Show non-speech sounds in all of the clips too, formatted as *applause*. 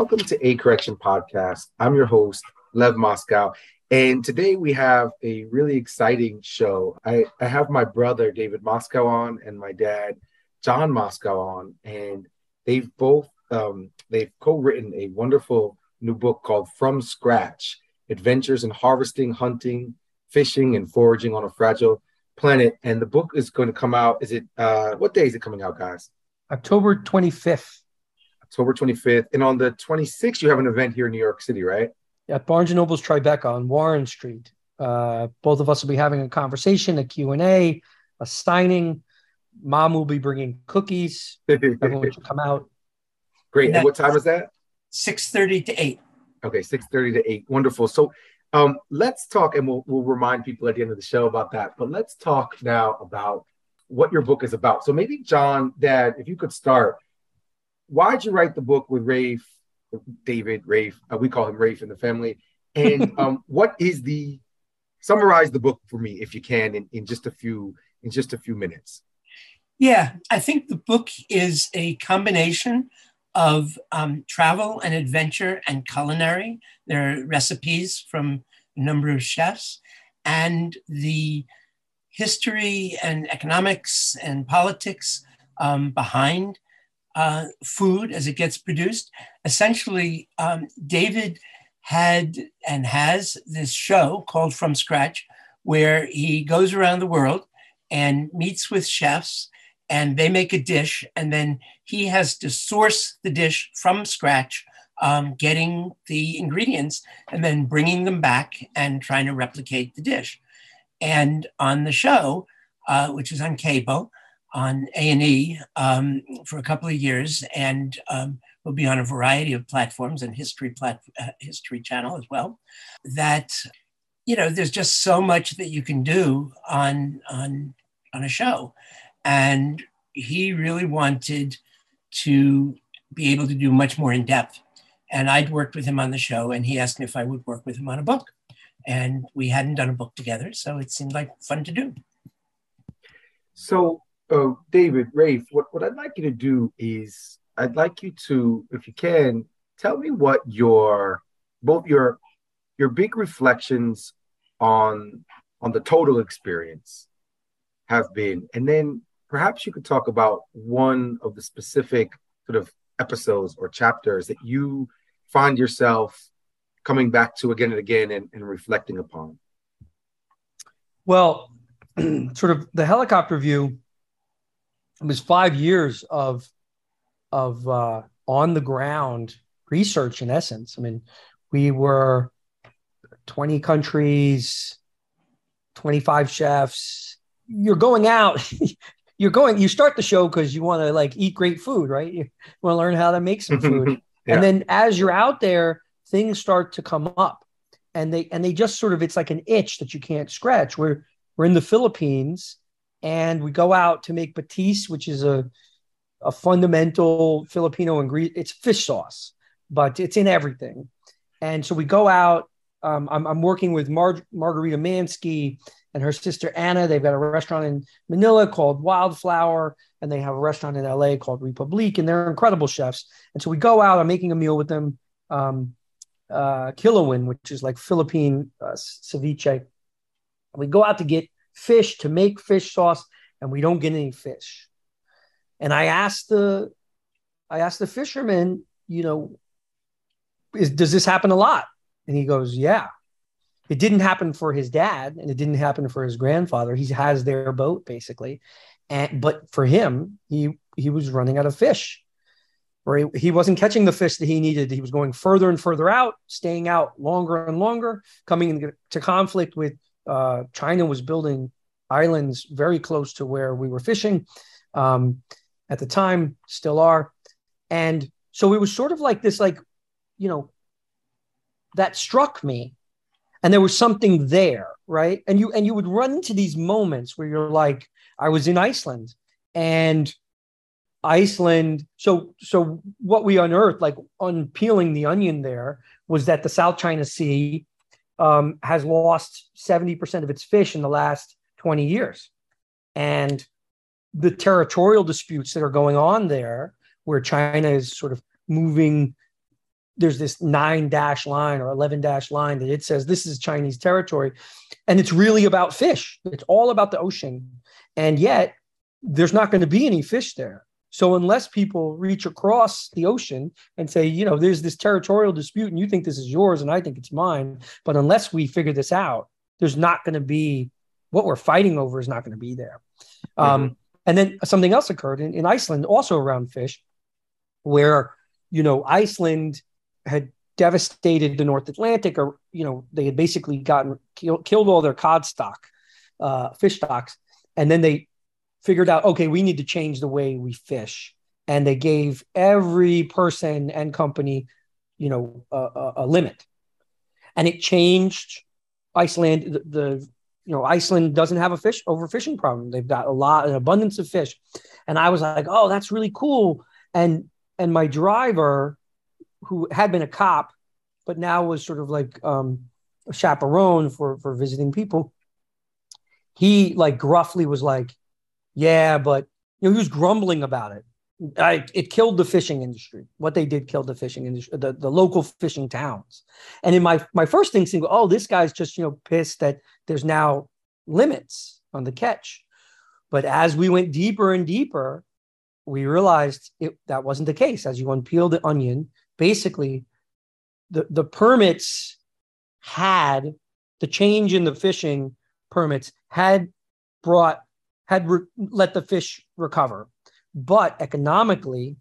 Welcome to A Correction Podcast. I'm your host, Lev Moscow. And today we have a really exciting show. I, I have my brother, David Moscow, on and my dad, Jon Moscow, on. And they've both um, they've co-written a wonderful new book called From Scratch: Adventures in Harvesting, Hunting, Fishing, and Foraging on a Fragile Planet. And the book is going to come out. Is it uh, what day is it coming out, guys? October 25th. October 25th. And on the 26th, you have an event here in New York City, right? Yeah, Barnes & Noble's Tribeca on Warren Street. Uh, both of us will be having a conversation, a Q&A, a signing. Mom will be bringing cookies. *laughs* Everyone should come out. Great. And, and what time is that? 6.30 to 8. Okay, 6.30 to 8. Wonderful. So um, let's talk, and we'll, we'll remind people at the end of the show about that. But let's talk now about what your book is about. So maybe, Jon, Dad, if you could start – why'd you write the book with Rafe, David, Rafe? Uh, we call him Rafe in the family. And *laughs* um, what is the summarize the book for me if you can in, in just a few in just a few minutes. Yeah, I think the book is a combination of um, travel and adventure and culinary. There are recipes from a number of chefs and the history and economics and politics um, behind uh, food as it gets produced. Essentially, um, David had and has this show called From Scratch, where he goes around the world and meets with chefs and they make a dish and then he has to source the dish from scratch um, getting the ingredients and then bringing them back and trying to replicate the dish and on the show uh, which is on cable on A&E um, for a couple of years and um, will be on a variety of platforms and history plat- uh, history channel as well that you know there's just so much that you can do on on on a show. And he really wanted to be able to do much more in depth. And I'd worked with him on the show and he asked me if I would work with him on a book. And we hadn't done a book together so it seemed like fun to do. So uh, David, Rafe, what, what I'd like you to do is I'd like you to, if you can, tell me what your both your your big reflections on on the total experience have been, and then perhaps you could talk about one of the specific sort of episodes or chapters that you find yourself coming back to again and again and, and reflecting upon. Well, *clears throat* sort of the helicopter view it was five years of of uh, on the ground research in essence. I mean we were 20 countries 25 chefs. You're going out *laughs* you're going you start the show because you want to like eat great food right? You want to learn how to make some food. *laughs* Yeah. and then as you're out there things start to come up. And they and they just sort of it's like an itch that you can't scratch. We're we're in the philippines and we go out to make patis, which is a a fundamental Filipino ingredient. It's fish sauce, but it's in everything. And so we go out. Um, I'm, I'm, working with Mar- Margarita Manzke and her sister Anna. They've got a restaurant in Manila called Wildflour, and they have a restaurant in LA called Republique, and they're incredible chefs. And so we go out. I'm making a meal with them. Um, uh, which is like Philippine uh, ceviche. We go out to get fish to make fish sauce, and we don't get any fish. And I asked the I asked the fisherman, you know, is, does this happen a lot? And he goes, yeah. It didn't happen for his dad, and it didn't happen for his grandfather. He has their boat basically, and but for him, he he was running out of fish, or he, he wasn't catching the fish that he needed. He was going further and further out, staying out longer and longer, coming into conflict with uh, China was building islands very close to where we were fishing um, at the time, still are. And so it was sort of like this, like, you know, that struck me. And there was something there, right? And you and you would run into these moments where you're like, I was in Iceland and Iceland. So so what we unearthed, like unpeeling the onion there, was that the South China Sea um, has lost 70% of its fish in the last 20 years. And the territorial disputes that are going on there, where China is sort of moving there's this nine dash line or 11 dash line that it says this is Chinese territory. And it's really about fish. It's all about the ocean. And yet there's not going to be any fish there. So unless people reach across the ocean and say, you know, there's this territorial dispute and you think this is yours and I think it's mine, but unless we figure this out, there's not going to be what we're fighting over is not going to be there. Mm-hmm. Um, and then something else occurred in, in Iceland, also around fish, where you know Iceland had devastated the North Atlantic, or you know they had basically gotten kill, killed all their cod stock, uh, fish stocks, and then they figured out, okay, we need to change the way we fish, and they gave every person and company, you know, a, a, a limit, and it changed Iceland. The, the you know Iceland doesn't have a fish overfishing problem. They've got a lot, an abundance of fish, and I was like, oh, that's really cool. And and my driver, who had been a cop, but now was sort of like um, a chaperone for for visiting people, he like gruffly was like, yeah, but you know he was grumbling about it. I, it killed the fishing industry. What they did killed the fishing industry, the, the local fishing towns. And in my my first thing, saying, oh, this guy's just you know pissed that there's now limits on the catch. But as we went deeper and deeper, we realized it, that wasn't the case. As you unpeel the onion, basically, the the permits had the change in the fishing permits had brought had re- let the fish recover but economically,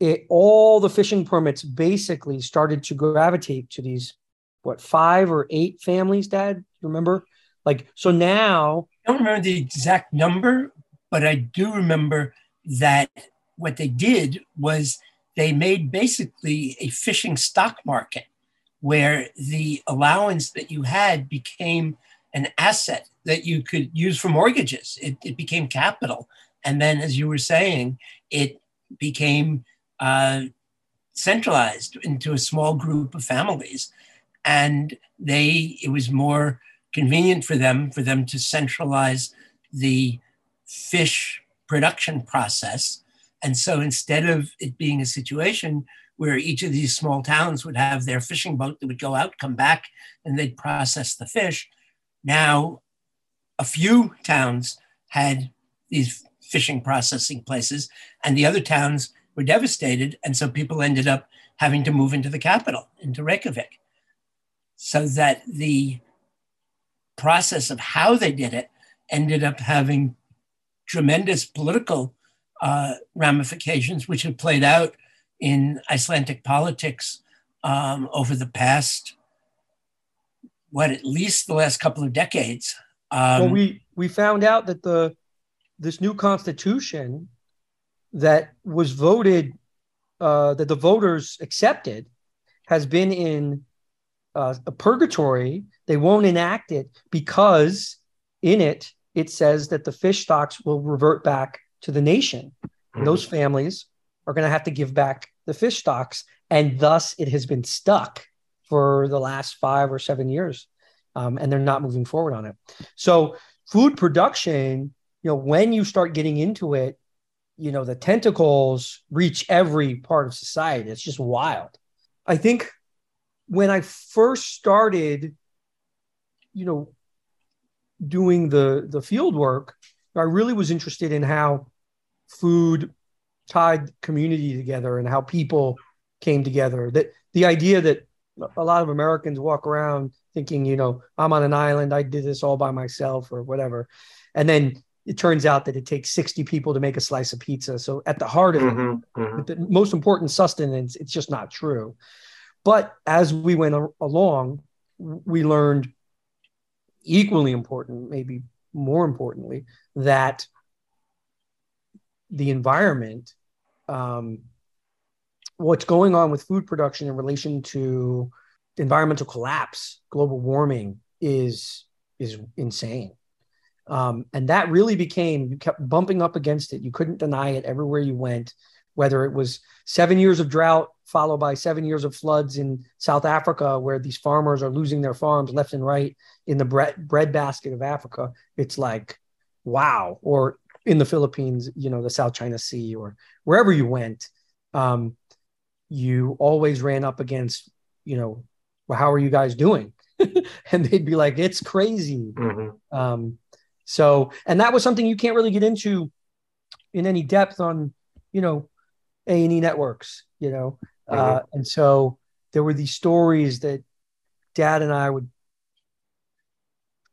it all the fishing permits basically started to gravitate to these what five or eight families, Dad? Remember? Like so now. I don't remember the exact number, but I do remember that what they did was they made basically a fishing stock market where the allowance that you had became an asset that you could use for mortgages. It, it became capital. And then, as you were saying, it became uh, centralized into a small group of families. And they, it was more convenient for them for them to centralize the fish production process. And so instead of it being a situation where each of these small towns would have their fishing boat that would go out, come back, and they'd process the fish, now a few towns had these fishing processing places, and the other towns were devastated. And so people ended up having to move into the capital, into Reykjavik. So that the process of how they did it ended up having tremendous political uh, ramifications, which have played out in Icelandic politics um, over the past, what, at least the last couple of decades. Um, well, we we found out that the this new constitution that was voted, uh, that the voters accepted, has been in uh, a purgatory. They won't enact it because in it it says that the fish stocks will revert back to the nation. Mm-hmm. Those families are going to have to give back the fish stocks, and thus it has been stuck for the last five or seven years, um, and they're not moving forward on it. So food production you know, when you start getting into it, you know, the tentacles reach every part of society. It's just wild. I think when I first started, you know, doing the the field work, I really was interested in how food tied community together and how people came together. That the idea that a lot of Americans walk around thinking, you know, I'm on an island, I did this all by myself or whatever. And then it turns out that it takes 60 people to make a slice of pizza. So at the heart of mm-hmm, it, mm-hmm. the most important sustenance, it's just not true. But as we went a- along, we learned equally important, maybe more importantly, that the environment, um, what's going on with food production in relation to environmental collapse, global warming is is insane. Um, and that really became, you kept bumping up against it. You couldn't deny it everywhere you went, whether it was seven years of drought followed by seven years of floods in South Africa, where these farmers are losing their farms left and right in the bread, bread basket of Africa. It's like, wow. Or in the Philippines, you know, the South China Sea or wherever you went. Um, you always ran up against, you know, well, how are you guys doing? *laughs* and they'd be like, it's crazy. Mm-hmm. Um, so, and that was something you can't really get into in any depth on, you know, A and E networks, you know, uh, mm-hmm. uh, and so there were these stories that Dad and I would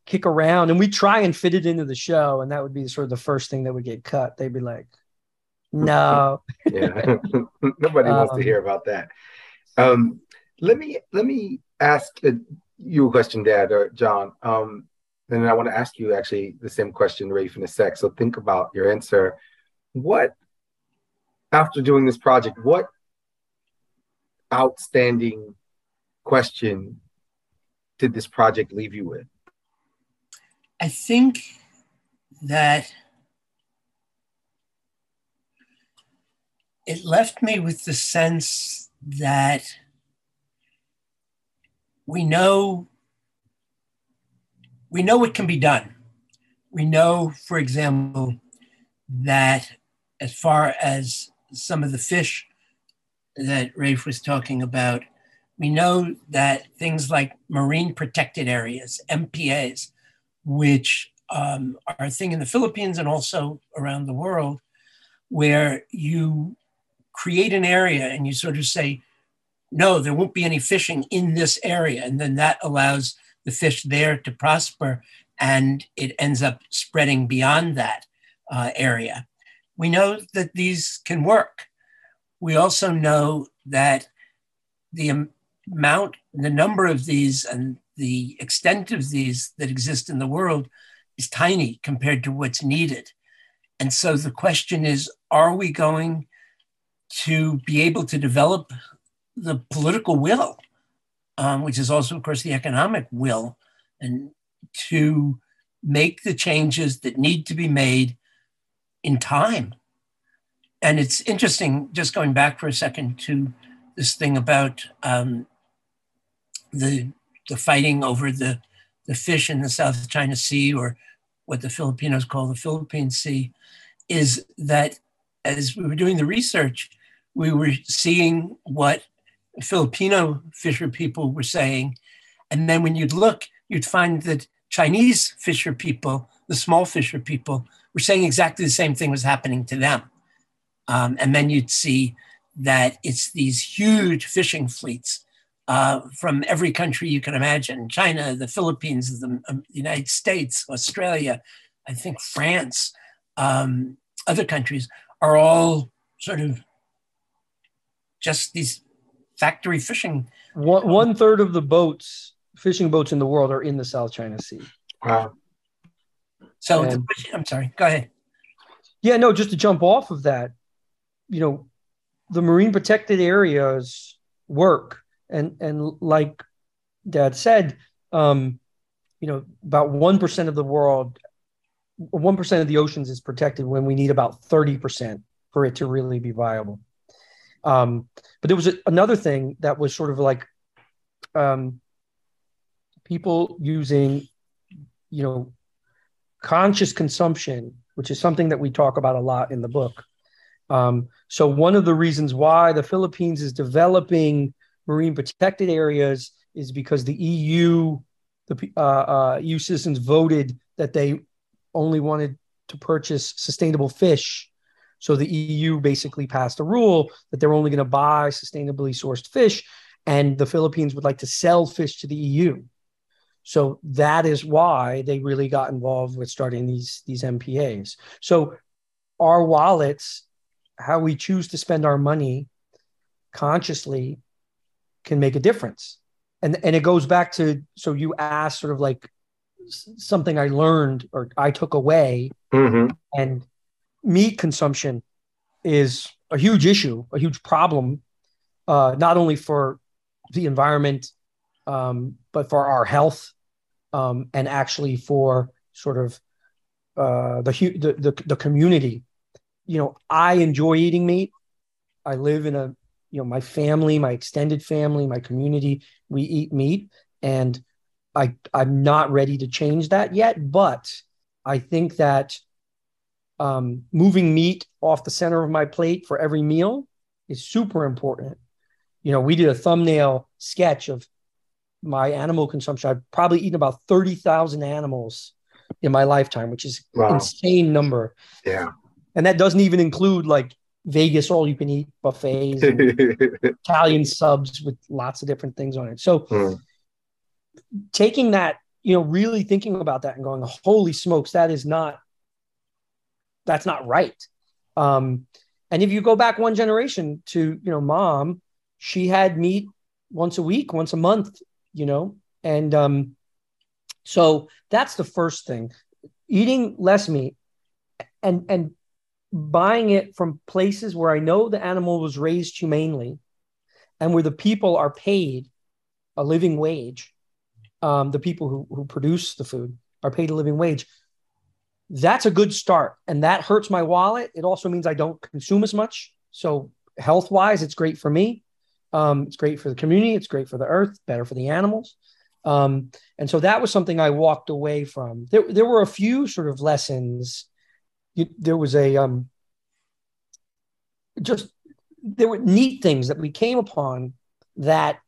kick around, and we try and fit it into the show, and that would be sort of the first thing that would get cut. They'd be like, "No, *laughs* yeah, *laughs* nobody wants um, to hear about that." Um, let me let me ask you a question, Dad or Jon. Um, and I want to ask you actually the same question, Rafe, in a sec. So think about your answer. What, after doing this project, what outstanding question did this project leave you with? I think that it left me with the sense that we know we know what can be done. We know, for example, that as far as some of the fish that Rafe was talking about, we know that things like marine protected areas, MPAs, which um, are a thing in the Philippines and also around the world, where you create an area and you sort of say, no, there won't be any fishing in this area. And then that allows the fish there to prosper and it ends up spreading beyond that uh, area. We know that these can work. We also know that the amount, the number of these, and the extent of these that exist in the world is tiny compared to what's needed. And so the question is are we going to be able to develop the political will, um, which is also, of course, the economic will, and to make the changes that need to be made in time? And it's interesting, just going back for a second to this thing about um, the the fighting over the the fish in the South China Sea, or what the Filipinos call the Philippine Sea, is that as we were doing the research, we were seeing what Filipino fisher people were saying, and then when you'd look, you'd find that Chinese fisher people, the small fisher people, were saying exactly the same thing was happening to them. Um, and then you'd see that it's these huge fishing fleets uh, from every country you can imagine China, the Philippines, the um, United States, Australia, I think France, um, other countries are all sort of just these factory fishing. One, one third of the boats, fishing boats in the world, are in the South China Sea. Wow. So, and, I'm sorry, go ahead. Yeah, no, just to jump off of that, you know, the marine protected areas work and and like dad said um you know about 1% of the world 1% of the oceans is protected when we need about 30% for it to really be viable um but there was a, another thing that was sort of like um people using you know conscious consumption which is something that we talk about a lot in the book um, so one of the reasons why the Philippines is developing marine protected areas is because the EU, the uh, uh, EU citizens voted that they only wanted to purchase sustainable fish. So the EU basically passed a rule that they're only going to buy sustainably sourced fish, and the Philippines would like to sell fish to the EU. So that is why they really got involved with starting these these MPAs. So our wallets how we choose to spend our money consciously can make a difference. And, and it goes back to so you asked sort of like something I learned or I took away, mm-hmm. and meat consumption is a huge issue, a huge problem, uh, not only for the environment, um, but for our health, um, and actually for sort of uh, the, the, the the community you know, I enjoy eating meat. I live in a, you know, my family, my extended family, my community, we eat meat. And I, I'm not ready to change that yet. But I think that um, moving meat off the center of my plate for every meal is super important you know, we did a thumbnail sketch of my animal consumption. I've probably eaten about 30,000 animals in my lifetime, which is wow. insane number. Yeah. And that doesn't even include like Vegas all you can eat buffets, *laughs* Italian subs with lots of different things on it. So mm. taking that, you know, really thinking about that and going, holy smokes, that is not that's not right. Um, and if you go back one generation to, you know, mom, she had meat once a week, once a month, you know, and um, so that's the first thing. Eating less meat and and buying it from places where I know the animal was raised humanely and where the people are paid a living wage. Um, the people who, who produce the food are paid a living wage. That's a good start. And that hurts my wallet. It also means I don't consume as much. So, health wise, it's great for me. Um, it's great for the community. It's great for the earth, better for the animals. Um, and so that was something I walked away from. There, there were a few sort of lessons. You, there was a um, just there were neat things that we came upon that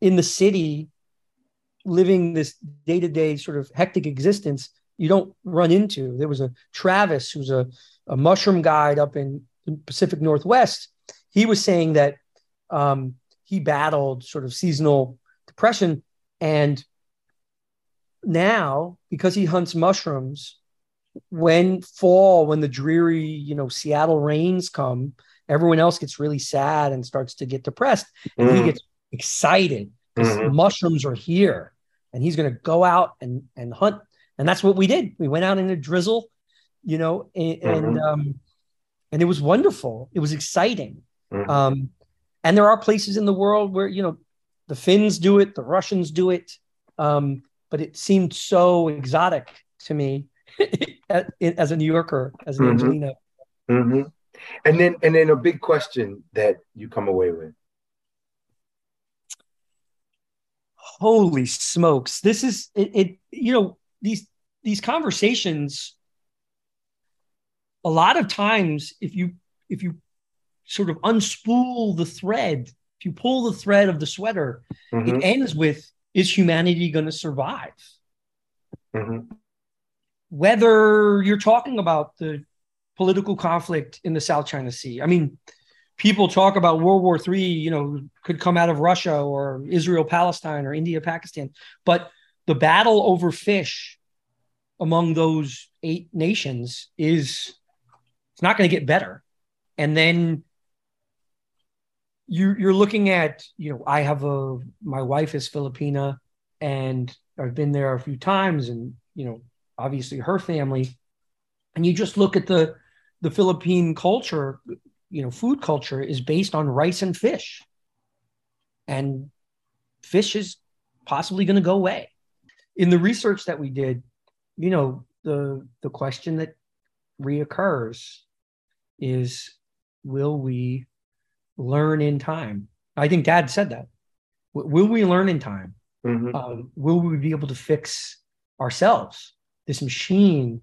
in the city, living this day to day sort of hectic existence, you don't run into. There was a Travis who's a, a mushroom guide up in the Pacific Northwest. He was saying that um, he battled sort of seasonal depression. And now, because he hunts mushrooms, when fall, when the dreary, you know, Seattle rains come, everyone else gets really sad and starts to get depressed. And mm. he gets excited because mm-hmm. mushrooms are here. And he's going to go out and, and hunt. And that's what we did. We went out in a drizzle, you know, and, mm-hmm. and um, and it was wonderful. It was exciting. Mm-hmm. Um, and there are places in the world where, you know, the Finns do it, the Russians do it. Um, but it seemed so exotic to me *laughs* as a New Yorker, as an mm-hmm. Angelino. Mm-hmm. And then, and then a big question that you come away with. Holy smokes! This is it. it you know these these conversations. A lot of times, if you if you sort of unspool the thread, if you pull the thread of the sweater, mm-hmm. it ends with is humanity going to survive? Mm-hmm. Whether you're talking about the political conflict in the South China Sea, I mean, people talk about World War III, you know, could come out of Russia or Israel, Palestine, or India, Pakistan, but the battle over fish among those eight nations is it's not going to get better. And then you you're looking at you know I have a my wife is Filipina and I've been there a few times and you know obviously her family. And you just look at the the Philippine culture you know food culture is based on rice and fish. And fish is possibly going to go away in the research that we did you know the the question that reoccurs is will we learn in time. I think Dad said that. Will we learn in time? Mm-hmm. Um, will we be able to fix ourselves? This machine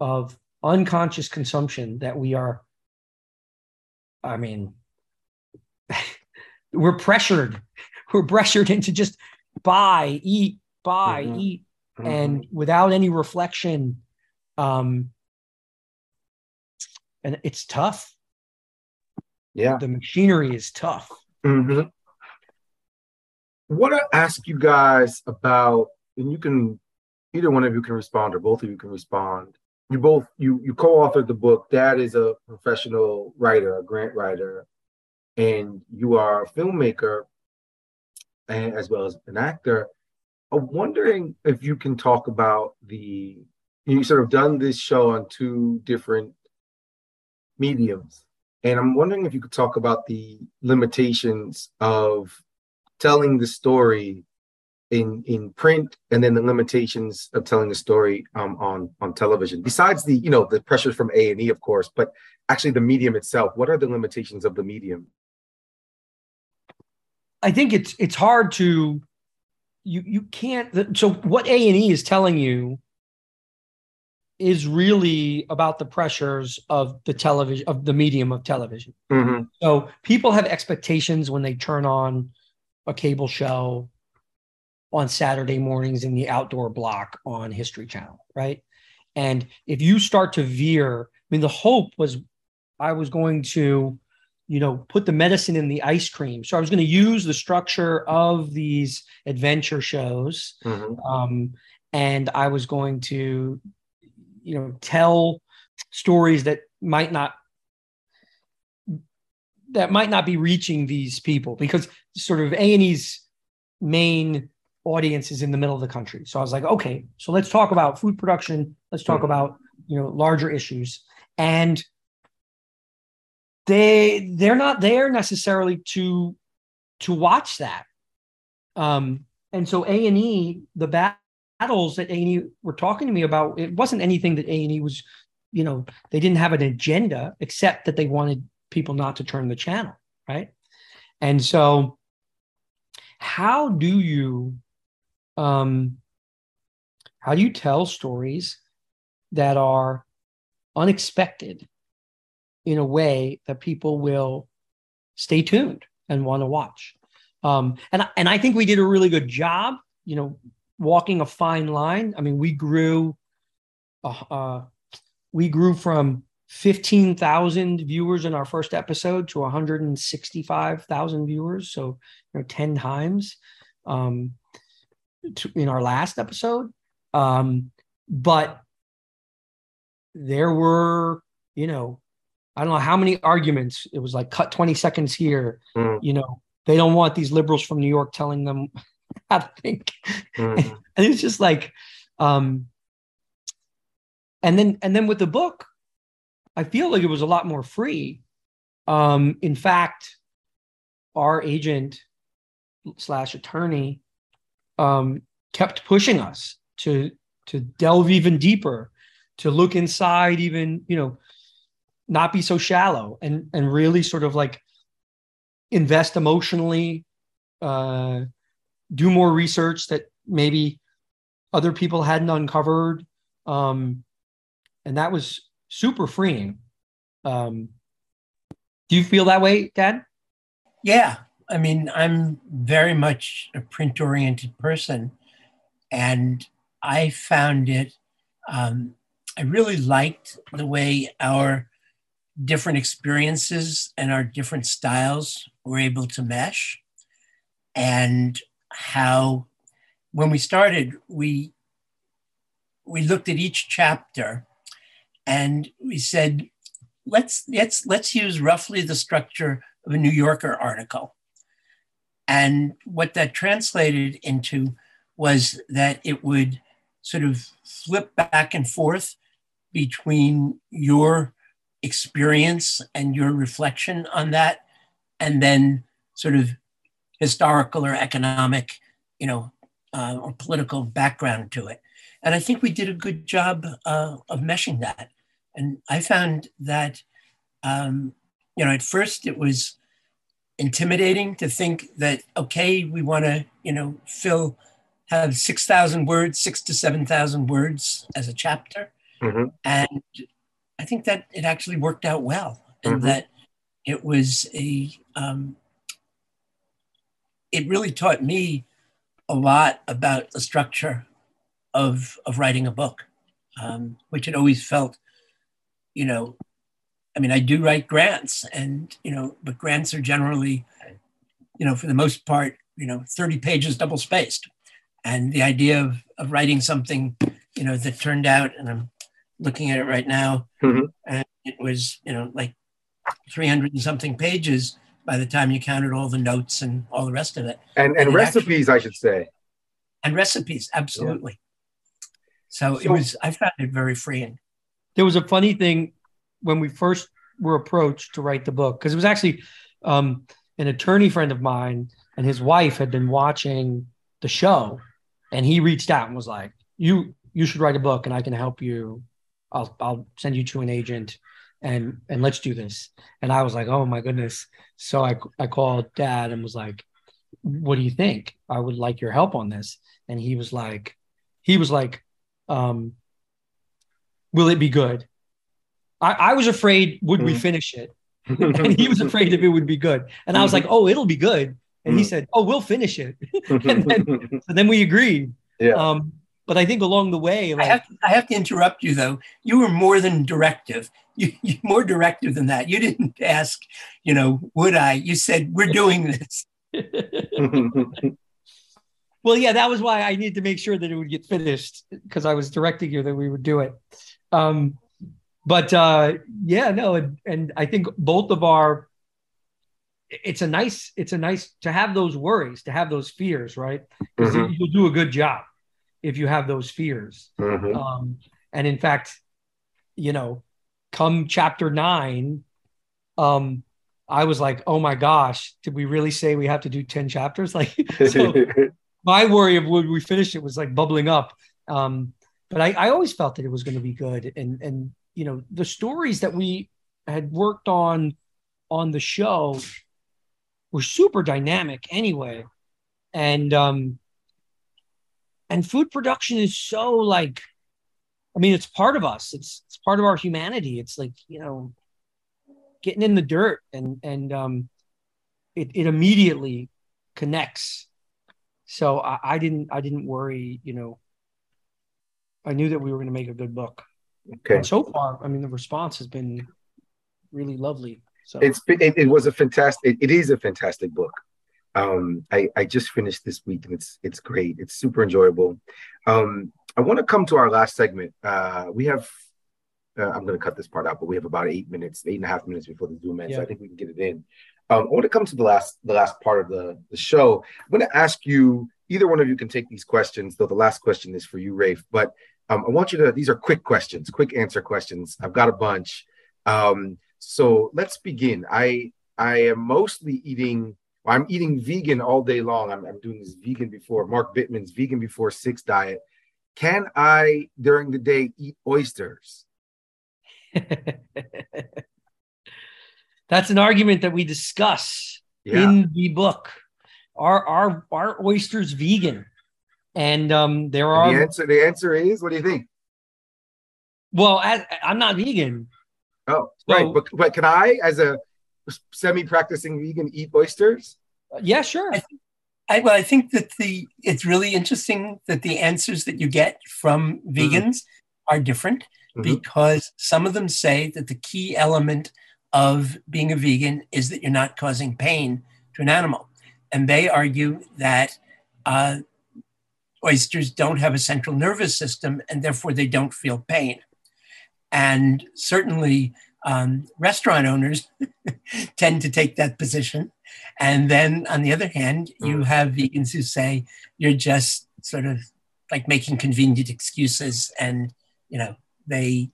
of unconscious consumption that we are. I mean, *laughs* we're pressured. *laughs* We're pressured into just buy, eat, buy, mm-hmm. eat, mm-hmm. and without any reflection. Um, and it's tough yeah. The machinery is tough. Mm-hmm. Want to ask you guys about, and you can, either one of you can respond or both of you can respond. You both, you you co-authored the book. Dad is a professional writer, a grant writer, and you are a filmmaker and as well as an actor. I'm wondering if you can talk about the you sort of done this show on two different mediums. And I'm wondering if you could talk about the limitations of telling the story in in print and then the limitations of telling the story um, on on television. Besides the you know the pressures from a and e of course but actually the medium itself what are the limitations of the medium? I think it's it's hard to you you can't so what a and e is telling you is really about the pressures of the television of the medium of television. Mhm. So people have expectations when they turn on a cable show on Saturday mornings in the outdoor block on History Channel, right? And if you start to veer, I mean, the hope was I was going to, you know, put the medicine in the ice cream. So I was going to use the structure of these adventure shows, Mhm. um, and I was going to, you know, tell stories that might not that might not be reaching these people because sort of A and E's main audience is in the middle of the country. So I was like, okay, so let's talk about food production. Let's talk Mhm. about you know larger issues, and they they're not there necessarily to to watch that. Um, and so A and E, the battles that A and E were talking to me about, it wasn't anything that A and E was, you know, they didn't have an agenda except that they wanted people not to turn the channel, right? And so, how do you, um, how do you tell stories that are unexpected in a way that people will stay tuned and want to watch? Um, and and I think we did a really good job, you know, walking a fine line. I mean, we grew, uh, uh, we grew from 15,000 viewers in our first episode to 165,000 viewers. So, you know, 10 times um, to, in our last episode. Um, but there were, you know, I don't know how many arguments. It was like cut 20 seconds here. Mm. You know, they don't want these liberals from New York telling them *laughs* how to think. Mhm. *laughs* And it's just like, um, and then and then with the book, I feel like it was a lot more free. Um, in fact, our agent slash attorney um, kept pushing us to to delve even deeper, to look inside, even you know, not be so shallow, and and really sort of like invest emotionally, uh, do more research that maybe other people hadn't uncovered, um, and that was super freeing. Um, do you feel that way, Dad? Yeah, I mean, I'm very much a print oriented person, and I found it, um, I really liked the way our different experiences and our different styles were able to mesh, and how when we started, we we looked at each chapter and we said, let's let's let's use roughly the structure of a New Yorker article. And what that translated into was that it would sort of flip back and forth between your experience and your reflection on that, and then sort of historical or economic, you know, uh, or political background to it. And I think we did a good job uh, of meshing that. And I found that, um, you know, at first it was intimidating to think that, okay, we want to, you know, fill, have 6,000 words, six to 7,000 words as a chapter. Mhm. And I think that it actually worked out well and Mhm. that it was a, um, it really taught me a lot about the structure of, of writing a book, um, which had always felt, you know, I mean, I do write grants and, you know, but grants are generally, you know, for the most part, you know, 30 pages double spaced. And the idea of, of writing something, you know, that turned out, and I'm looking at it right now, Mhm. and it was, you know, like 300 and something pages by the time you counted all the notes and all the rest of it. And and And it recipes, I should say. And recipes, absolutely. So, it So- was, I found it very freeing. there was a funny thing when we first were approached to write the book because it was actually um, an attorney friend of mine and his wife had been watching the show and he reached out and was like you you should write a book and i can help you i'll i'll send you to an agent and and let's do this and i was like oh my goodness so i i called dad and was like what do you think i would like your help on this and he was like he was like um will it be good? I, I was afraid, would mm. we finish it? *laughs* and he was afraid if it would be good. And I was like, oh, it'll be good. And he mm. said, oh, we'll finish it. *laughs* *laughs* and then, so then we agreed. Yeah. Um, but I think along the way, like, I, have to, I have to interrupt you though. You were more than directive. You, you more directive than that. You didn't ask, you know, would I? You said we're doing this. *laughs* *laughs* well, yeah, that was why I needed to make sure that it would get finished because I was directing you that we would do it. Um, but uh, yeah, no, and, and I think both of our it's a nice it's a nice to have those worries to have those fears right because mm-hmm. you'll do a good job if you have those fears. Mm-hmm. Um, and in fact, you know, come chapter nine, um, I was like, oh my gosh, did we really say we have to do 10 chapters? *laughs* Like, so *laughs* my worry of would we finish it was like bubbling up. Um, but I, I always felt that it was going to be good. And, and, you know, the stories that we had worked on on the show were super dynamic anyway. And, um, and food production is so like i mean it's part of us. It's it's part of our humanity. It's like you know getting in the dirt and and um it, it immediately connects. So I, I didn't i didn't worry you know. I knew that we were going to make a good book. Okay. And so far i mean the response has been really lovely. So it's it, it was a fantastic it is a fantastic book um, I, I just finished this week and it's it's great. It's super enjoyable. Um, I want to come to our last segment. Uh, we have uh, I'm going to cut this part out, but we have about eight minutes, eight and a half minutes before the Zoom ends. Yeah. So I think we can get it in. Um, I want to come to the last the last part of the, the show. I'm going to ask you. Either one of you can take these questions, though the last question is for you, Rafe. But um, I want you to. These are quick questions, quick answer questions. I've got a bunch. Um, so let's begin. I I am mostly eating I'm eating vegan all day long. I'm, I'm doing this vegan before Mark Bittman's vegan before six diet. Can I during the day eat oysters? *laughs* That's an argument that we discuss yeah. in the book. Are our our oysters vegan? And um, there are the answer. The answer is, what do you think? Well, I, am not vegan. Oh, so, right. But, but can I, as a semi-practicing vegan eat oysters? Yeah, sure. I, I, well, I think that the it's really interesting that the answers that you get from mm-hmm. vegans mm-hmm. are different mm-hmm. because some of them say that the key element of being a vegan is that you're not causing pain to an animal, and they argue that uh, oysters don't have a central nervous system and therefore they don't feel pain. And certainly, um, restaurant owners *laughs* tend to take that position. And then on the other hand, you mm. have vegans who say you're just sort of like making convenient excuses and, you know, they,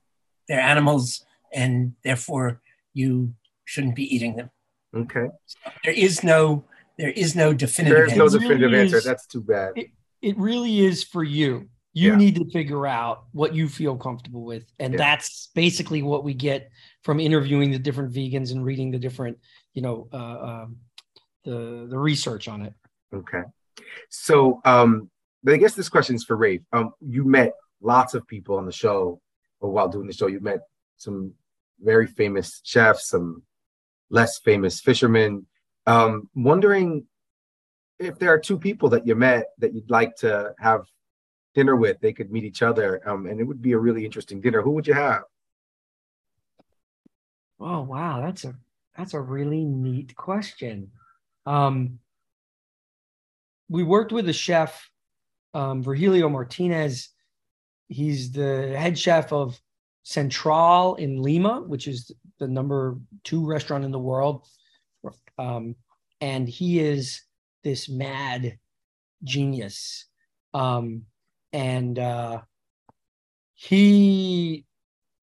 they're animals and therefore you shouldn't be eating them. Okay. So there is no, there is no definitive There's no definitive really answer. Is, That's too bad. It, it really is for you you yeah. need to figure out what you feel comfortable with and yeah. that's basically what we get from interviewing the different vegans and reading the different you know uh, um, the the research on it okay so um i guess this question is for rafe um you met lots of people on the show or while doing the show you met some very famous chefs some less famous fishermen um wondering if there are two people that you met that you'd like to have dinner with, they could meet each other, um, and it would be a really interesting dinner. Who would you have? Oh wow, that's a that's a really neat question. Um, we worked with a chef, um, Virgilio Martinez. He's the head chef of Central in Lima, which is the number two restaurant in the world. Um, and he is this mad genius. Um, and uh, he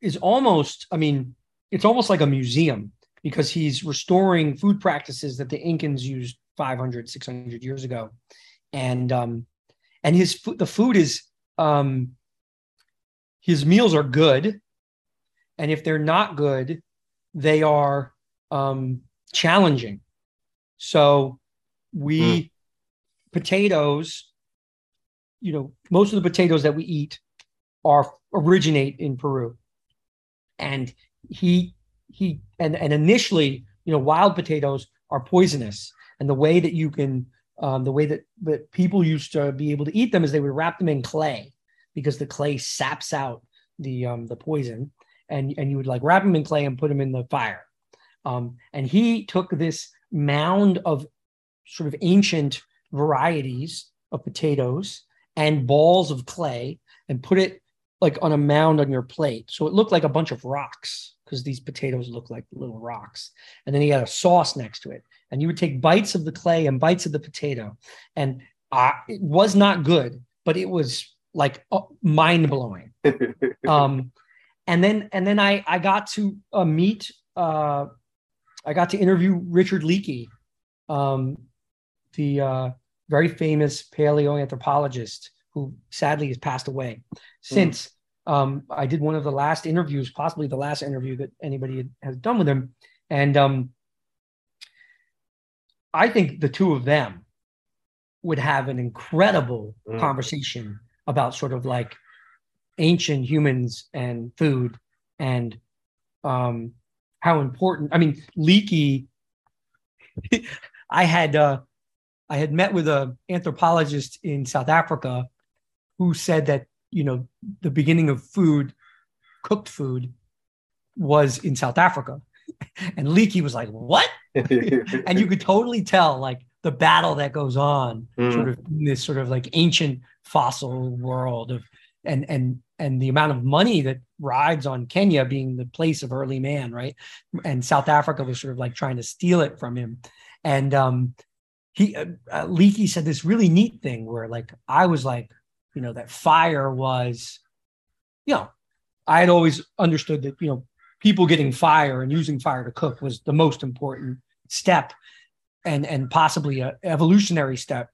is almost i mean it's almost like a museum because he's restoring food practices that the incans used 500 600 years ago and um and his the food is um his meals are good and if they're not good they are um challenging so we mm. potatoes you know, most of the potatoes that we eat are originate in Peru. and he he and and initially, you know, wild potatoes are poisonous, and the way that you can um, the way that that people used to be able to eat them is they would wrap them in clay because the clay saps out the um, the poison, and and you would like wrap them in clay and put them in the fire. Um, and he took this mound of sort of ancient varieties of potatoes and balls of clay and put it like on a mound on your plate. So it looked like a bunch of rocks because these potatoes look like little rocks. And then he had a sauce next to it. And you would take bites of the clay and bites of the potato. And uh, it was not good, but it was like uh, mind blowing. *laughs* um, and then and then I I got to uh, meet uh, I got to interview Richard Leakey, um, the uh, very famous paleoanthropologist who sadly has passed away since. Um, I did one of the last interviews, possibly the last interview that anybody had, has done with him, and um, I think the two of them would have an incredible mm. conversation about sort of like ancient humans and food and um, how important. I mean, Leakey. *laughs* I had uh, I had met with an anthropologist in South Africa who said that you know the beginning of food, cooked food, was in South Africa, *laughs* and Leakey was like, "What?" *laughs* and you could totally tell like the battle that goes on, mm. sort of in this sort of like ancient fossil world of and and and the amount of money that rides on Kenya being the place of early man, right? And South Africa was sort of like trying to steal it from him. And um, he, uh, uh, Leakey said this really neat thing where like I was like, you know, that fire was, you know, I had always understood that, you know, people getting fire and using fire to cook was the most important step and and possibly a evolutionary step.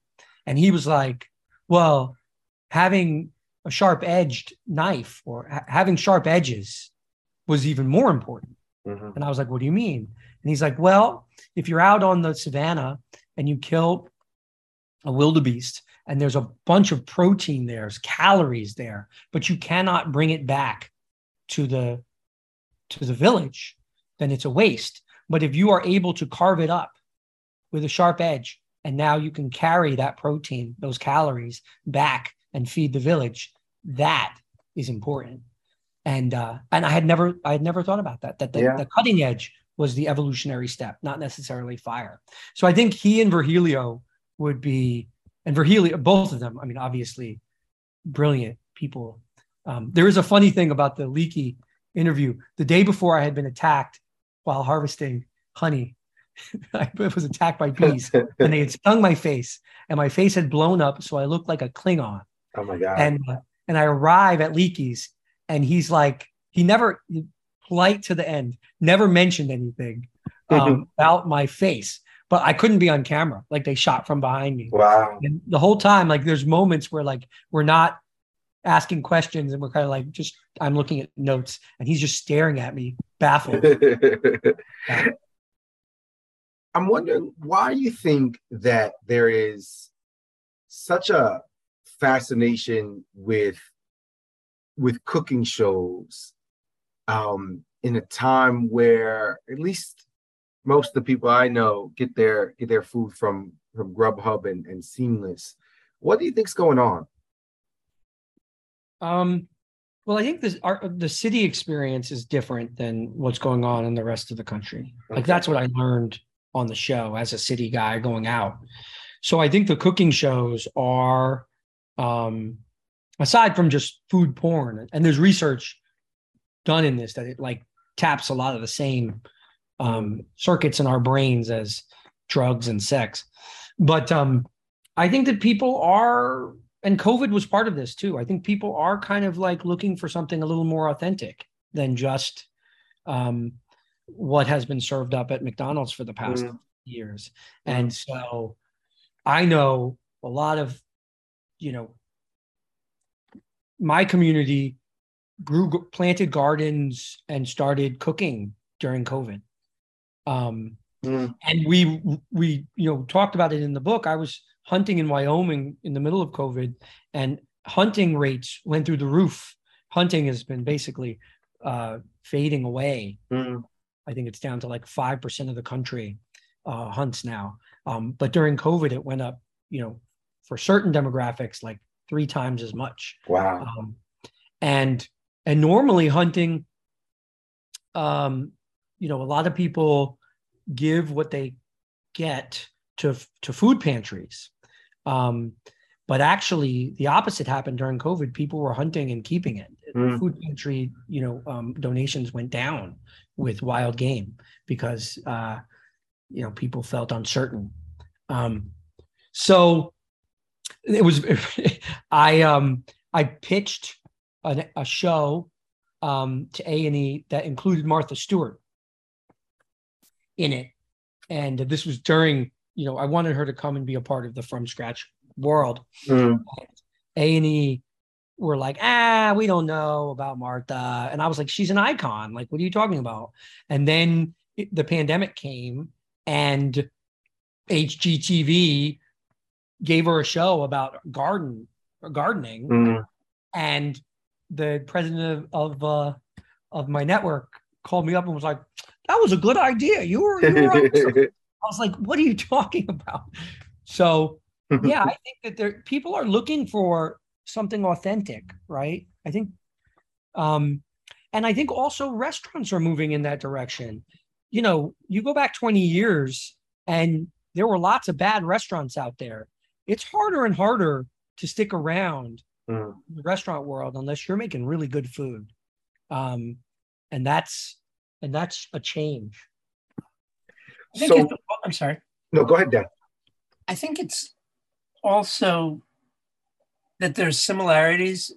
And he was like, well, having a sharp edged knife or ha- having sharp edges was even more important. Mm-hmm. And I was like, what do you mean? And he's like, well, if you're out on the savannah and you kill a wildebeest and there's a bunch of protein there, there's calories there, but you cannot bring it back to the to the village, then it's a waste. But if you are able to carve it up with a sharp edge, and now you can carry that protein, those calories back and feed the village. That is important. And uh, and I had never I had never thought about that. That the, yeah. the cutting edge was the evolutionary step, not necessarily fire. So I think he and Virgilio would be, and Virgilio, both of them. I mean, obviously, brilliant people. Um, there is a funny thing about the Leakey interview. The day before I had been attacked while harvesting honey, *laughs* I was attacked by bees, *laughs* and they had stung my face, and my face had blown up, so I looked like a Klingon. Oh my god! And uh, and I arrive at Leakey's, and he's like, he never polite to the end, never mentioned anything *laughs* um, about my face, but I couldn't be on camera. Like they shot from behind me. Wow! And the whole time, like there's moments where like we're not asking questions and we're kind of like just I'm looking at notes and he's just staring at me, baffled. *laughs* I'm wondering why you think that there is such a fascination with with cooking shows um, in a time where at least most of the people I know get their get their food from from Grubhub and, and Seamless. What do you think's going on? Um, well, I think this our, the city experience is different than what's going on in the rest of the country. Okay. Like that's what I learned on the show as a city guy going out. So I think the cooking shows are um, aside from just food porn, and there's research done in this that it like taps a lot of the same um, circuits in our brains as drugs and sex. But um, I think that people are, and COVID was part of this too. I think people are kind of like looking for something a little more authentic than just um, what has been served up at McDonald's for the past mm. years. And so I know a lot of you know, my community grew planted gardens and started cooking during COVID. Um, mm. and we we you know talked about it in the book. I was hunting in Wyoming in the middle of COVID, and hunting rates went through the roof. Hunting has been basically uh, fading away. Mm. I think it's down to like five percent of the country uh, hunts now. Um, but during COVID, it went up. You know, for certain demographics, like three times as much. Wow. Um, and and normally hunting, um, you know, a lot of people give what they get to to food pantries. Um, but actually, the opposite happened during COVID. People were hunting and keeping it. Mm. Food pantry, you know, um, donations went down with wild game because uh, you know people felt uncertain. Um, so it was. *laughs* I um I pitched a, a show um, to A and E that included Martha Stewart in it, and this was during you know I wanted her to come and be a part of the from scratch world. Mm. A and E were like, ah, we don't know about Martha, and I was like, she's an icon. Like, what are you talking about? And then it, the pandemic came, and HGTV gave her a show about garden gardening, Mm. and the president of of, uh, of my network called me up and was like, "That was a good idea. You were." You were. *laughs* I was like, "What are you *laughs* talking about?" So yeah, I think that there people are looking for something authentic, right? I think, um, and I think also restaurants are moving in that direction. You know, you go back 20 years and there were lots of bad restaurants out there. It's harder and harder to stick around Mm. in the restaurant world unless you're making really good food. Um, and that's and that's a change. I think So it's, I'm sorry. no, go ahead, Dan. I think it's also that there's similarities.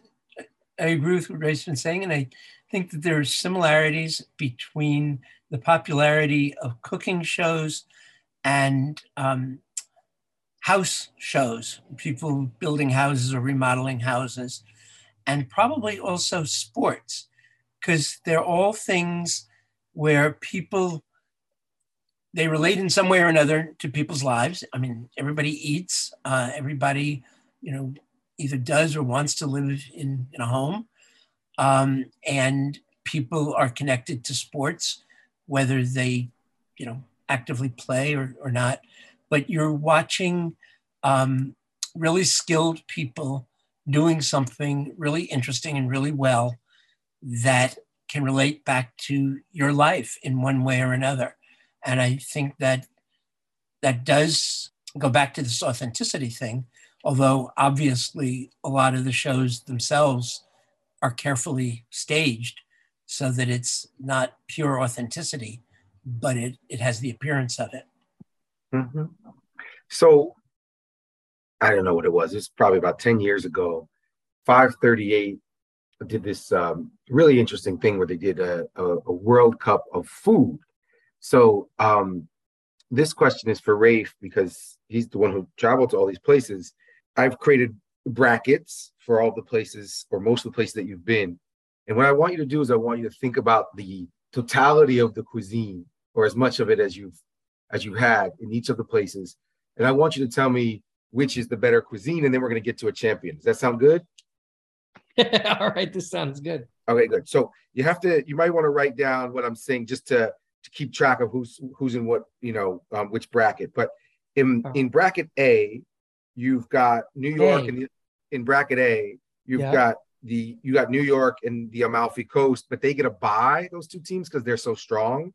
I agree with what Ray's been saying, and I think that there are similarities between the popularity of cooking shows and um, house shows, people building houses or remodeling houses, and probably also sports, because they're all things where people they relate in some way or another to people's lives. I mean, everybody eats. Uh, everybody, you know, either does or wants to live in, in a home. Um, and people are connected to sports, whether they, you know, actively play or, or not. But you're watching um, really skilled people doing something really interesting and really well that can relate back to your life in one way or another. And I think that that does go back to this authenticity thing, although obviously a lot of the shows themselves are carefully staged so that it's not pure authenticity, but it, it has the appearance of it. Mhm. So I don't know what it was. It's probably about 10 years ago. 538 did this um, really interesting thing where they did a, a, a World Cup of food. So um, this question is for Rafe because he's the one who traveled to all these places. I've created brackets for all the places or most of the places that you've been. And what I want you to do is I want you to think about the totality of the cuisine or as much of it as you've as you had in each of the places. And I want you to tell me which is the better cuisine, and then we're going to get to a champion. Does that sound good? *laughs* All right, this sounds good. Okay, good. So you have to, you might want to write down what I'm saying just to to keep track of who's who's in what, you know, um, which bracket. But in Oh. in bracket A, you've got New York, A. and the, in bracket A, you've Yeah. got the you got New York and the Amalfi Coast, but they get a buy those two teams because they're so strong.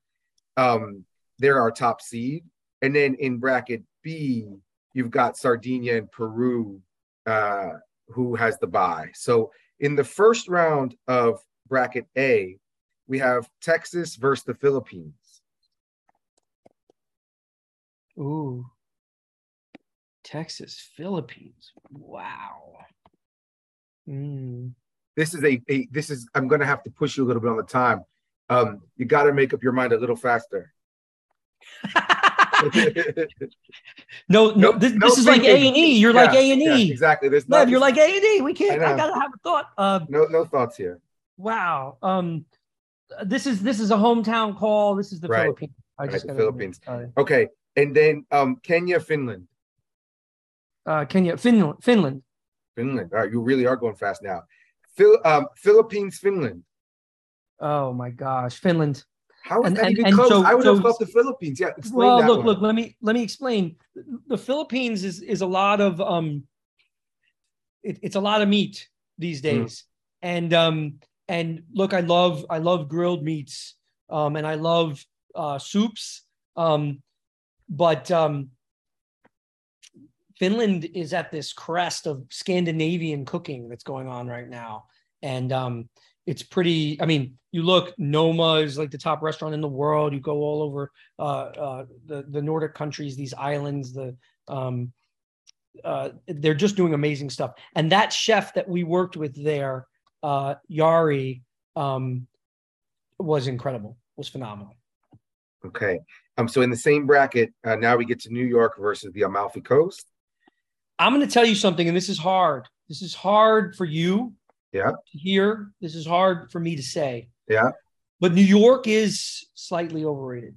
Um, they're our top seed, and then in bracket B, you've got Sardinia and Peru, uh, who has the buy. So in the first round of bracket A, we have Texas versus the Philippines. Ooh. Texas, Philippines. Wow. Mm. This is a, a this is I'm gonna have to push you a little bit on the time. Um, you got to make up your mind a little faster. *laughs* no, no, No- this, no this is like A and E. You're like A and yeah, E. exactly. There's No, you're like A and E. We can't. I I, gotta have a thought. Uh, no no thoughts here. wow. Um, this is this is a hometown call. This is the Right. Philippines. I Right, just the Philippines. Sorry. Okay, and then um, Kenya, Finland, Uh, Kenya, Finland, Finland. Finland. All right, you really are going fast now. Phil, um, Philippines, Finland. Oh my gosh, Finland. How is And- that and- even and close? so- I would so- have thought the Philippines. Yeah, explain well, that look, one. look. Let me let me explain. The Philippines is is a lot of um. It, it's a lot of meat these Mm. days, and um and look, I love I love grilled meats, um, and I love uh, soups, um, but um. Finland is at this crest of Scandinavian cooking that's going on right now, and um, it's pretty. I mean, you look, Noma is like the top restaurant in the world. You go all over uh, uh, the the Nordic countries, these islands, the um, uh, they're just doing amazing stuff. And that chef that we worked with there, uh, Yari, um, was incredible. Was phenomenal. Okay. Um. So in the same bracket, uh, now we get to New York versus the Amalfi Coast. I'm going to tell you something, and this is hard. This is hard for you Yeah. Here. This is hard for me to say. Yeah. But New York is slightly overrated.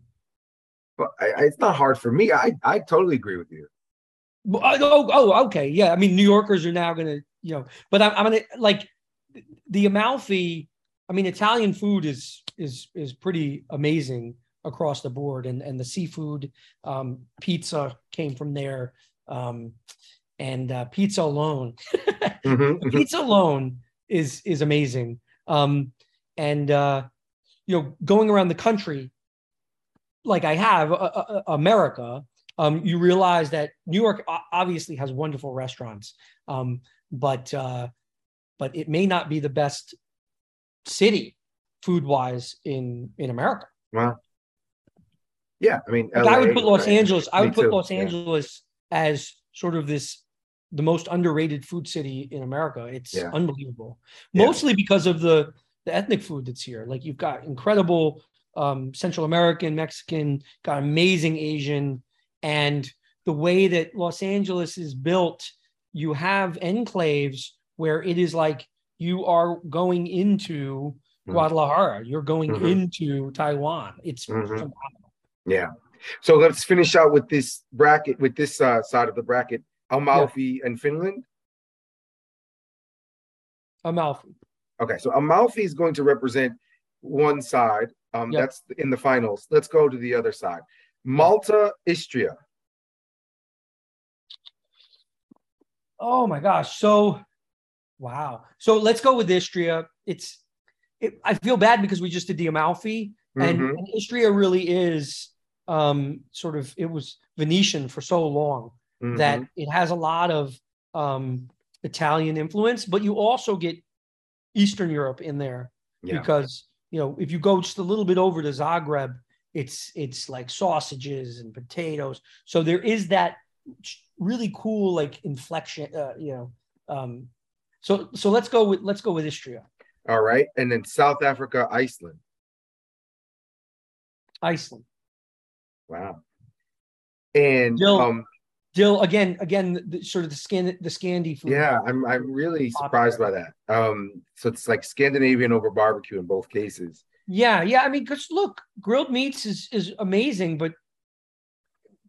But I, I- it's not hard for me. I I totally agree with you. Oh, oh, okay. Yeah. I mean, New Yorkers are now going to, you know, but I'm, I'm going to like the Amalfi. I mean, Italian food is is is pretty amazing across the board, and and the seafood, um, pizza came from there, um, and uh, pizza alone, *laughs* Mhm, mhm. pizza alone is is amazing. Um, and uh, you know, going around the country, like I have, uh, uh, America, um, you realize that New York obviously has wonderful restaurants, um, but uh, but it may not be the best city food wise in in America. Well, yeah. I mean, Like I would put Los right? Angeles. I Me would put too, Los yeah. Angeles as sort of this the most underrated food city in America. It's Yeah. unbelievable, Yeah. mostly because of the the ethnic food that's here. Like you've got incredible um, Central American, Mexican, got amazing Asian, and the way that Los Angeles is built, you have enclaves where it is like you are going into Mhm. Guadalajara, you're going Mhm. into Taiwan. It's Mhm. phenomenal. Yeah. So let's finish out with this bracket, with this uh, side of the bracket, Amalfi and Finland. Amalfi. Okay, so Amalfi is going to represent one side. Um, Yep. That's in the finals. Let's go to the other side. Malta, Istria. Oh my gosh. So, wow. So let's go with Istria. It's, it, I feel bad because we just did the Amalfi, and, Mhm. and Istria really is um, sort of, it was Venetian for so long that Mhm. it has a lot of um, Italian influence, but you also get Eastern Europe in there yeah. because you know if you go just a little bit over to Zagreb, it's it's like sausages and potatoes. So there is that really cool like inflection, uh, you know. Um, so so let's go with let's go with Istria, All right, and then South Africa, Iceland. Iceland. Wow. And Jill, um, Dill again again the, sort of the scan the Scandi food. yeah, I'm I'm really surprised by that. Um, so it's like Scandinavian over barbecue in both cases. yeah, yeah. I mean, because look, grilled meats is is amazing, but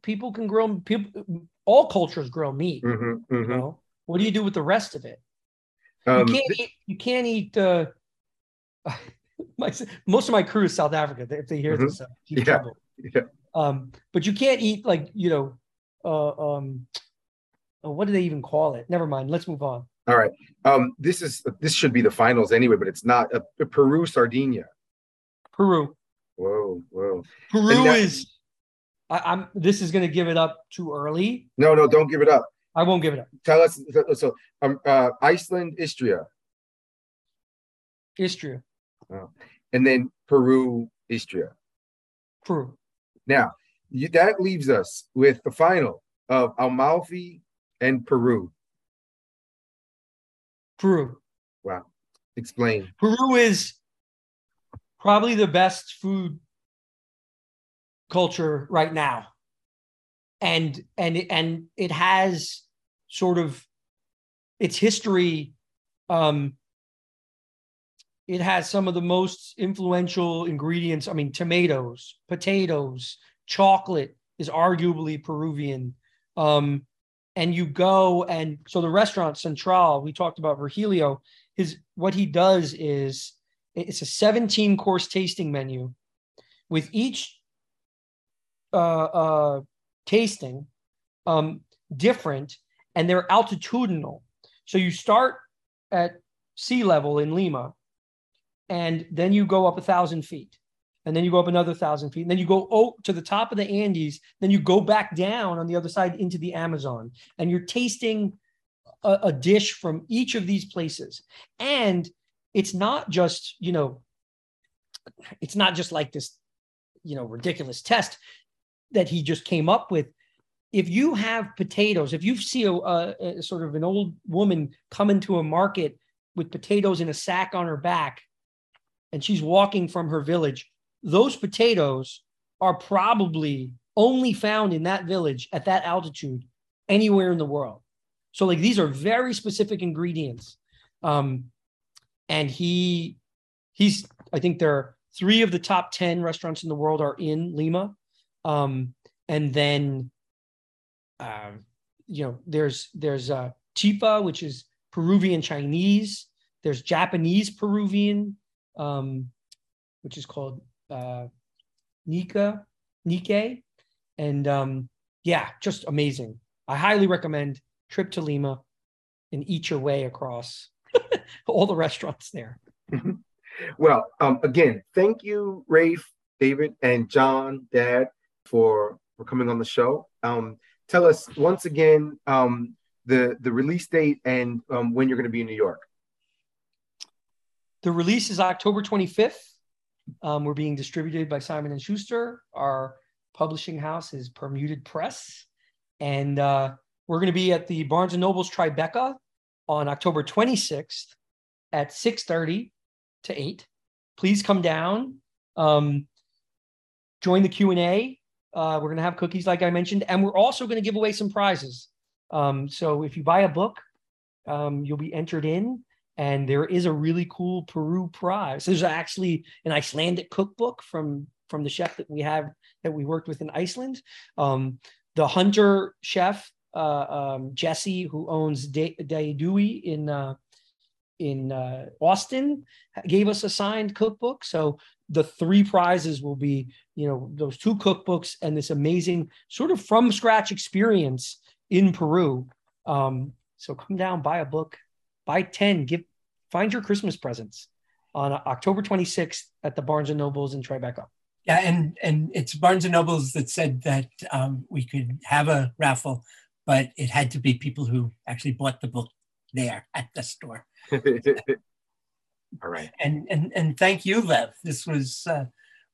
people can grill people. All cultures grill meat. Mhm, You mhm. know, what do you do with the rest of it? Um, you can't eat. You can't eat. Uh, *laughs* my, most of my crew is South Africa. If they hear this, uh, Yeah. trouble. Yeah. Um, but you can't eat like you know, uh, um, oh, what do they even call it? Never mind. Let's move on. all right. Um, this is this should be the finals anyway, but it's not. Uh, Peru, Sardinia. Peru. Whoa, whoa. Peru that- is. I, I'm. This is going to give it up too early. No, no, don't give it up. I won't give it up. Tell us. So, um, uh, Iceland, Istria, Istria, and then Peru, Istria. Peru. Now, you, that leaves us with the final of Amalfi and Peru. Peru. Wow. Explain. Peru is probably the best food culture right now. And and and it has sort of its history um it has some of the most influential ingredients. I mean, tomatoes, potatoes, chocolate is arguably Peruvian. Um, and you go and so the restaurant Central, we talked about Virgilio, his what he does is It's a 17 course tasting menu with each uh, uh, tasting um, different and they're altitudinal. So you start at sea level in Lima and then you go up a thousand feet and then you go up another thousand feet and then you go oh, to the top of the Andes, then you go back down on the other side into the Amazon and you're tasting a, a dish from each of these places. And it's not just, you know, it's not just like this, you know, ridiculous test that he just came up with. If you have potatoes, if you see a, a, a sort of an old woman come into a market with potatoes in a sack on her back, and she's walking from her village, those potatoes are probably only found in that village at that altitude anywhere in the world. So like these are very specific ingredients. Um, and he he's I think there are three of the top 10 restaurants in the world are in Lima. Um, and then uh, you know there's there's uh chifa which is Peruvian Chinese. There's Japanese Peruvian, um, which is called uh, Nika Nikkei, and um, yeah, just amazing. I highly recommend trip to Lima and eat your way across *laughs* all the restaurants there. *laughs* well, um, again, thank you, Rafe, David, and Jon, Dad, for for coming on the show. Um, tell us once again um, the the release date and um, when you're going to be in New York. The release is October 25th. Um, we're being distributed by Simon and Schuster. Our publishing house is Permuted Press, and uh, we're going to be at the Barnes and Noble's Tribeca on October 26th at 6:30 to 8. Please come down. Um, join the Q and A. Uh, we're going to have cookies, like I mentioned, and we're also going to give away some prizes. Um, so if you buy a book, um, you'll be entered in, and there is a really cool Peru prize. There's actually an Icelandic cookbook from from the chef that we have that we worked with in Iceland. Um, the hunter chef uh, um, Jesse, who owns Dai Due in uh, in uh, Austin, gave us a signed cookbook. So the three prizes will be, you know, those two cookbooks and this amazing sort of from scratch experience in Peru. Um, so come down, buy a book, buy ten, give find your Christmas presents on October 26th at the Barnes and Nobles in Tribeca. Yeah, and and it's Barnes and Nobles that said that um, we could have a raffle but it had to be people who actually bought the book there at the store. *laughs* All right. And and and thank you, Lev. This was uh,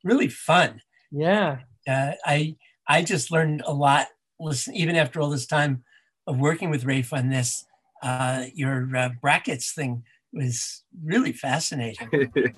really fun. Yeah. Uh, I I just learned a lot. Listen, even after all this time of working with Rafe on this, uh, your uh, brackets thing was really *laughs* fascinating. *laughs*